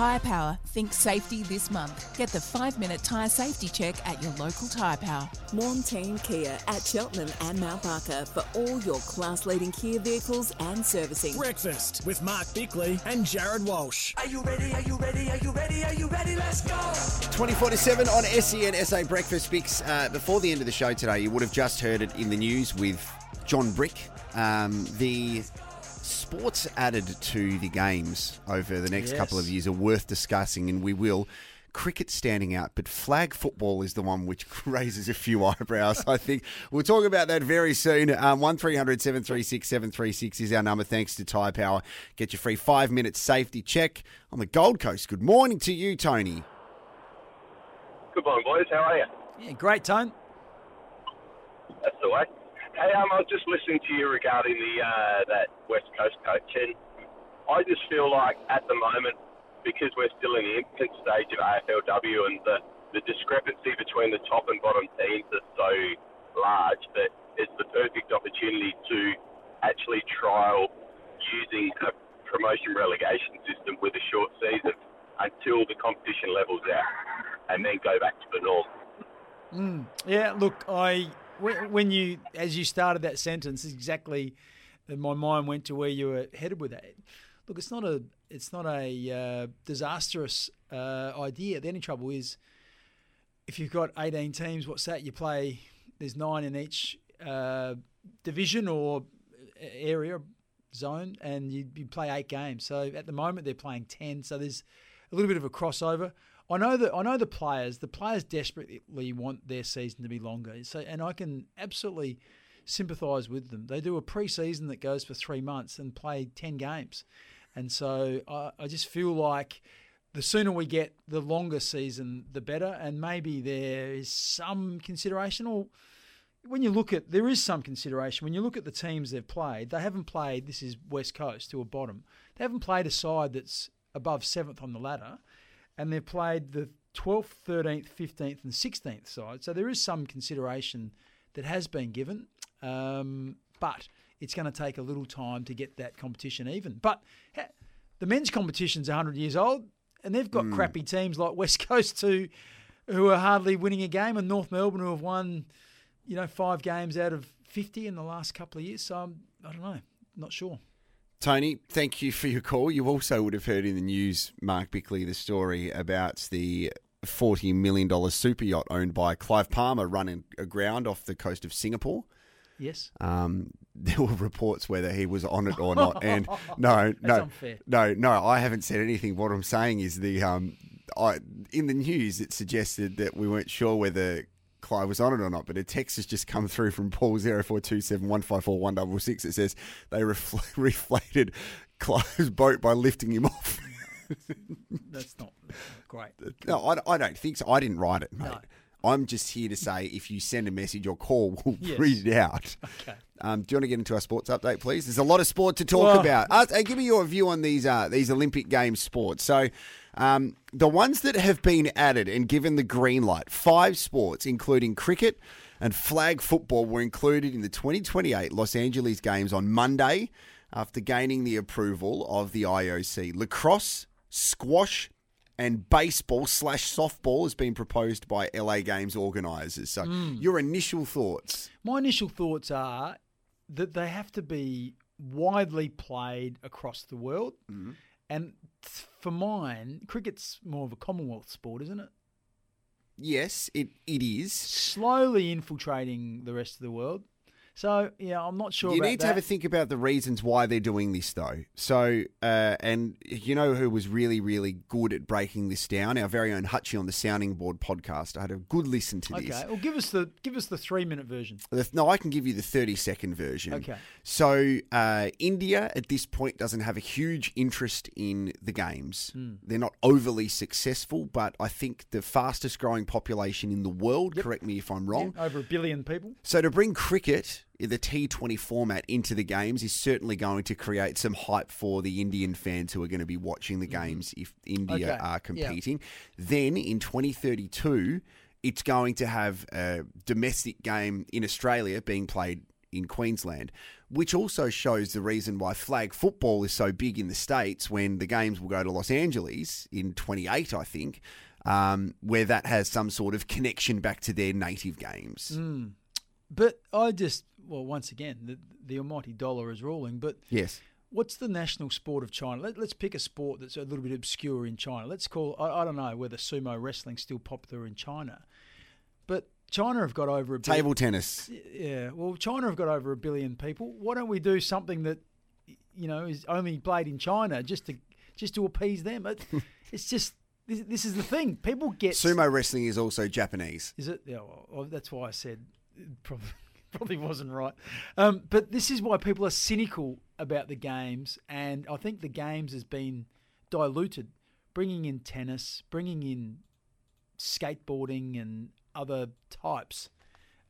Tyre Power. Think safety this month. Get the five minute tyre safety check at your local Tyre Power. Maughan Thiem Kia at Cheltenham and Mount Barker for all your class leading Kia vehicles and servicing. Breakfast with Mark Bickley and Jared Walsh. Are you ready? Are you ready? Are you ready? Are you ready? Let's go! 2047 on SEN SA Breakfast Bicks. Uh, before the end of the show today, you would have just heard it in the news with John Brick. Um, the sports added to the games over the next Yes. couple of years are worth discussing, and we will. Cricket standing out, but flag football is the one which raises a few eyebrows. I think we'll talk about that very soon. Um, one 736 736 is our number. Thanks to Tyre Power. Get your free five minute safety check on the Gold Coast. Good morning to you, Tony. Good morning, boys. How are you? Yeah, great tone. Hey, um, I was just listening to you regarding the uh, that West Coast coach, and I just feel like at the moment, because we're still in the infant stage of AFLW, and the the discrepancy between the top and bottom teams is so large that it's the perfect opportunity to actually trial using a promotion relegation system with a short season until the competition levels out, and then go back to the norm. Yeah, look, I when you as you started that sentence, exactly, uh, my mind went to where you were headed with that. Look, it's not a it's not a uh, disastrous uh, idea. The only trouble is if you've got eighteen teams, what's that? You play there's nine in each uh, division or area zone, and you, you play eight games. So at the moment they're playing ten. So there's a little bit of a crossover. I know that I know the players. The players desperately want their season to be longer. So and I can absolutely sympathise with them. They do a pre-season that goes for three months and play ten games, and so I, I just feel like the sooner we get the longer season, the better. And maybe there is some consideration, or when you look at there is some consideration when you look at the teams they've played. They haven't played. This is West Coast to a bottom. They haven't played a side that's above seventh on the ladder, and they've played the twelfth, thirteenth, fifteenth, and sixteenth side. So there is some consideration that has been given, um, but it's going to take a little time to get that competition even. But ha- the men's competition's 100 years old, and they've got crappy teams like West Coast who, who are hardly winning a game, and North Melbourne who have won, you know, five games out of 50 in the last couple of years. So I'm, I don't know, not sure. Tony, thank you for your call. You also would have heard in the news, Mark Bickley, the story about the $40 million super yacht owned by Clive Palmer running aground off the coast of Singapore. Yes. Um, there were reports whether he was on it or not, and no, no, unfair. no, no. I haven't said anything. What I'm saying is the um, I in the news it suggested that we weren't sure whether Clive was on it or not, but a text has just come through from Paul zero four two seven one five four one double six. It says they refl- reflated Clive's boat by lifting him off. That's not great. No, I, I don't think so. I didn't write it, mate. No. I'm just here to say if you send a message or call, we'll Yes. read it out. Okay. Um, do you want to get into our sports update, please? There's a lot of sport to talk Well- about. Uh, give me your view on these uh, these Olympic Games sports. So, um, the ones that have been added and given the green light, five sports, including cricket and flag football, were included in the 2028 Los Angeles Games on Monday after gaining the approval of the IOC. Lacrosse, squash, and baseball slash softball has been proposed by LA Games organisers. So, your initial thoughts? My initial thoughts are that they have to be widely played across the world. And t- for mine, cricket's more of a Commonwealth sport, isn't it? Yes, it, it is. Slowly infiltrating the rest of the world. So yeah, I'm not sure. You need to have a think about the reasons why they're doing this, though. So, uh, and you know who was really, really good at breaking this down? Our very own Hutchie on the Sounding Board podcast. I had a good listen to this. Okay, well, give us the give us the three minute version. No, I can give you the 30 second version. Okay. So, uh, India at this point doesn't have a huge interest in the games. Hmm. They're not overly successful, but I think the fastest growing population in the world, correct me if I'm wrong. Over a billion people. So, to bring cricket, the T20 format, into the games is certainly going to create some hype for the Indian fans who are going to be watching the games if India Mm-hmm. Okay, are yeah. competing. Then in 2032, it's going to have a domestic game in Australia being played in Queensland, which also shows the reason why flag football is so big in the States when the games will go to Los Angeles in 28, I think, um, where that has some sort of connection back to their native games. Mm. But I just well, once again, the, the almighty dollar is ruling. But Yes. what's the national sport of China? Let, let's pick a sport that's a little bit obscure in China. Let's call I, I don't know whether sumo wrestling's still popular in China, but China have got over a billion- Table tennis. Yeah, well, China have got over a billion people. Why don't we do something that you know is only played in China just to just to appease them? It, it's just this, this is the thing. People get Sumo wrestling is also Japanese. Is it? Yeah, well, that's why I said probably probably wasn't right. Um, but this is why people are cynical about the games, and I think the games has been diluted, bringing in tennis, bringing in skateboarding and other types.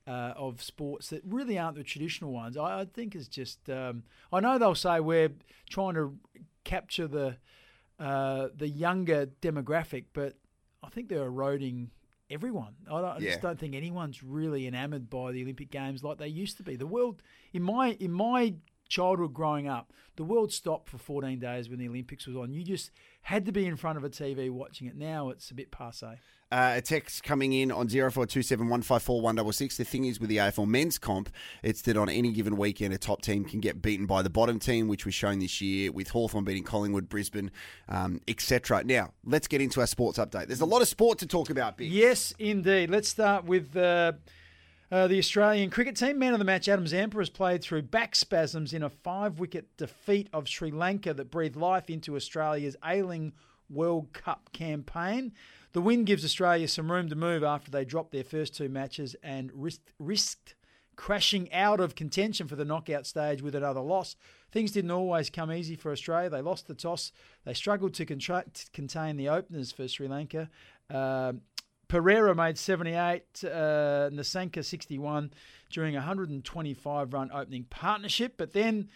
Uh, of sports that really aren't the traditional ones, I, I think is just. Um, I know they'll say we're trying to capture the uh, the younger demographic, but I think they're eroding everyone. I, don't, I Yeah. just don't think anyone's really enamoured by the Olympic Games like they used to be. The world in my in my childhood growing up, the world stopped for 14 days when the Olympics was on. You just had to be in front of a TV watching it. Now it's a bit passe. Uh, a text coming in on 0427154166. The thing is with the AFL men's comp, it's that on any given weekend, a top team can get beaten by the bottom team, which was shown this year with Hawthorn beating Collingwood, Brisbane, um, etc. Now, let's get into our sports update. There's a lot of sport to talk about, Big. Yes, indeed. Let's start with uh, uh, the Australian cricket team. Man of the match, Adam Zampa, has played through back spasms in a five wicket defeat of Sri Lanka that breathed life into Australia's ailing World Cup campaign. The win gives Australia some room to move after they dropped their first two matches and risked, risked crashing out of contention for the knockout stage with another loss. Things didn't always come easy for Australia. They lost the toss. They struggled to, contra- to contain the openers for Sri Lanka. Um Perera made 78, uh, Nissanka 61 during a 125 run opening partnership. But then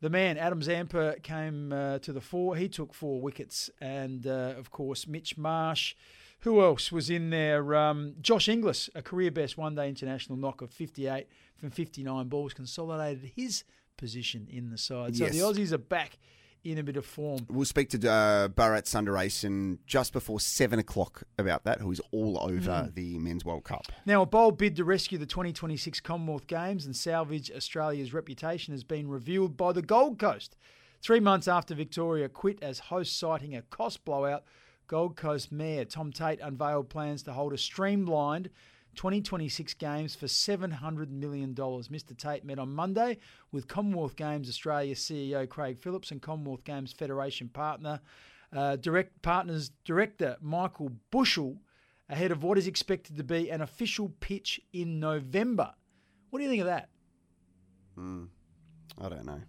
the man, Adam Zampa, came uh, to the fore. He took four wickets. And uh, of course, Mitch Marsh. Who else was in there? Um, Josh Inglis, a career best one day international knock of 58 from 59 balls, consolidated his position in the side. So Yes. the Aussies are back in a bit of form. We'll speak to uh, Bharat Sundaresan just before seven o'clock about that, who is all over the Men's World Cup. Now, a bold bid to rescue the 2026 Commonwealth Games and salvage Australia's reputation has been revealed by the Gold Coast. Three months after Victoria quit as host, citing a cost blowout, Gold Coast Mayor Tom Tate unveiled plans to hold a streamlined 2026 Games for $700 million. Mr. Tate met on Monday with Commonwealth Games Australia CEO Craig Phillips and Commonwealth Games Federation partner, uh, direct partners director Michael Bushell ahead of what is expected to be an official pitch in November. What do you think of that? I don't know.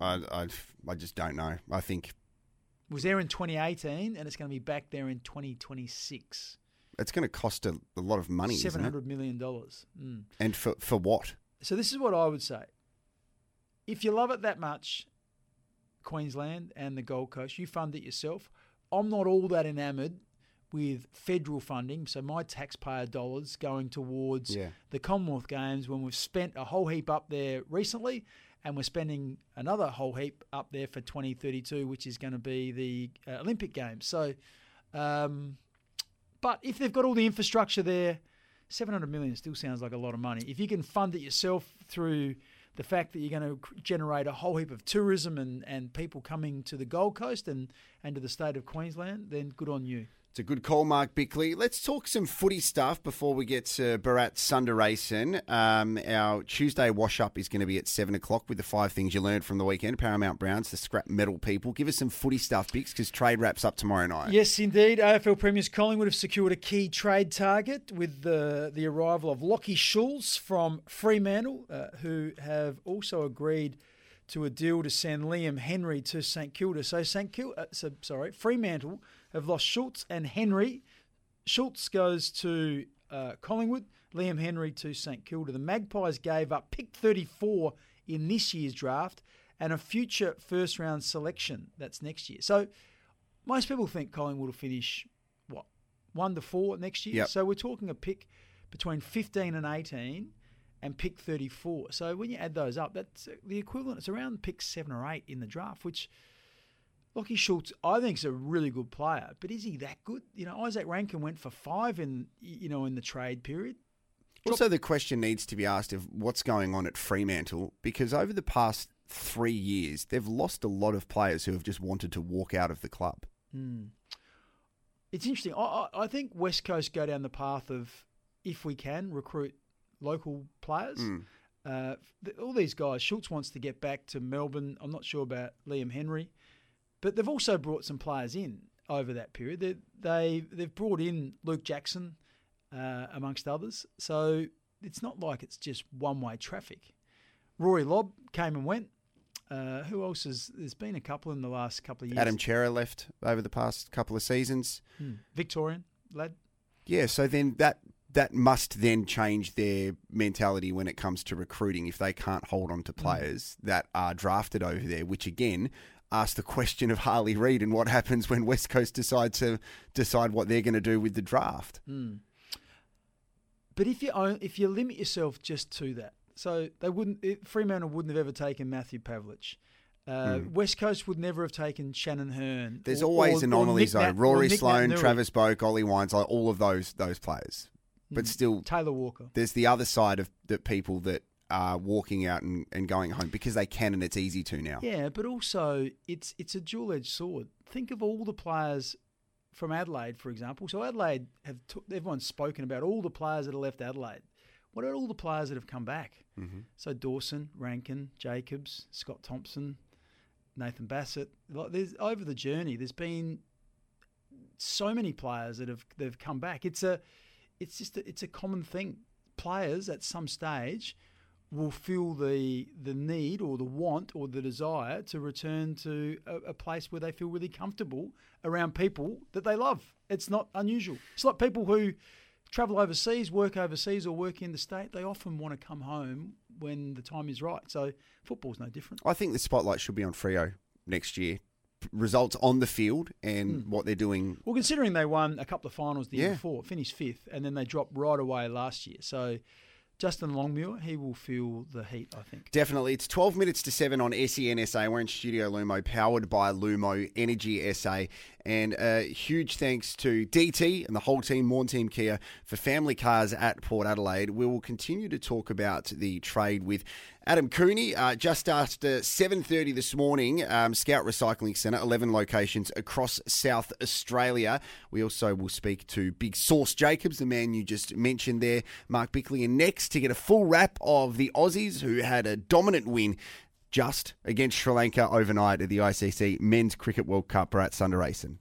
I, I, I just don't know. I think It was there in 2018 and it's going to be back there in 2026. It's going to cost a, a lot of money? Seven hundred million dollars. Mm. And for, for what? So this is what I would say. If you love it that much, Queensland and the Gold Coast, you fund it yourself. I'm not all that enamoured with federal funding, so my taxpayer dollars going towards Yeah. the Commonwealth Games when we've spent a whole heap up there recently and we're spending another whole heap up there for 2032, which is going to be the uh, Olympic Games. So, um, but if they've got all the infrastructure there, 700 million still sounds like a lot of money. If you can fund it yourself through the fact that you're going to generate a whole heap of tourism and, and people coming to the Gold Coast and, and to the state of Queensland, then good on you. It's a good call, Mark Bickley. Let's talk some footy stuff before we get to Bharat Sundaresan. Um, our Tuesday wash up is going to be at 7 o'clock with the five things you learned from the weekend. Paramount Browns, the scrap metal people. Give us some footy stuff, Bicks, because trade wraps up tomorrow night. Yes, indeed. AFL Premiers Collingwood have secured a key trade target with the, the arrival of Lockie Schultz from Fremantle, uh, who have also agreed to a deal to send Liam Henry to St Kilda. So St Kilda, uh, so, sorry, Fremantle have lost Schultz and Henry. Schultz goes to uh, Collingwood, Liam Henry to St Kilda. The Magpies gave up pick 34 in this year's draft and a future first round selection that's next year. So most people think Collingwood will finish what one to four next year. Yep. So we're talking a pick between 15 and 18 and pick 34. So when you add those up, that's the equivalent. It's around pick seven or eight in the draft, which Lockie Schultz, I think, is a really good player. But is he that good? You know, Izak Rankine went for five in you know in the trade period. Also, the question needs to be asked of what's going on at Fremantle because over the past three years, they've lost a lot of players who have just wanted to walk out of the club. It's interesting. I, I think West Coast go down the path of if we can recruit local players. Uh, all these guys, Schultz wants to get back to Melbourne. I'm not sure about Liam Henry, but they've also brought some players in over that period. They, they they've brought in Luke Jackson, uh, amongst others. So it's not like it's just one way traffic. Rory Lobb came and went. Uh, who else has? There's been a couple in the last couple of years. Adam Cerra left over the past couple of seasons. Victorian lad. Yeah, so then that that must then change their mentality when it comes to recruiting if they can't hold on to players that are drafted over there, which again asks the question of Harley Reid and what happens when West Coast decide to decide what they're going to do with the draft. Hmm. But if you own, if you limit yourself just to that, so they wouldn't it, Fremantle wouldn't have ever taken Matthew Pavlich. Uh, hmm. West Coast would never have taken Shannon Hurn. There's or- always or- or anomalies Nick though. Nat- Rory Sloane. Travis Boak, Ollie Wines, like all of those those players. But hmm. still, Taylor Walker. there's the other side of the people that are walking out and, and going home because they can and it's easy to now. Yeah, but also it's it's a dual edged sword. Think of all the players from Adelaide, for example. So Adelaide have t- everyone's spoken about all the players that have left Adelaide. What about all the players that have come back? Mm-hmm. So Dawson, Rankine, Jacobs, Scott Thompson, Nathan Bassett. Like there's over the journey, there's been so many players that have they've come back. It's a it's just a, it's a common thing. Players at some stage will feel the the need or the want or the desire to return to a, a place where they feel really comfortable around people that they love. It's not unusual. It's like people who travel overseas, work overseas, or work in the state. They often want to come home when the time is right. So football's no different. I think the spotlight should be on Freo next year. Results on the field and hmm. what they're doing. Well, considering they won a couple of finals the year before, finished fifth, and then they dropped right away last year. So Justin Longmuir, he will feel the heat, I think. Definitely. It's 12 minutes to 7 on SENSA. We're in Studio Lumo, powered by Lumo Energy SA. And a huge thanks to DT and the whole team, Maughan Thiem Kia, for family cars at Port Adelaide. We will continue to talk about the trade with Adam Cooney uh, just after 7.30 this morning. Um, Scout Recycling Centre, 11 locations across South Australia. We also will speak to Big Source Jacobs, the man you just mentioned there, Mark Bickley. And next, to get a full wrap of the Aussies who had a dominant win just against Sri Lanka overnight at the ICC Men's Cricket World Cup at Sundaresan.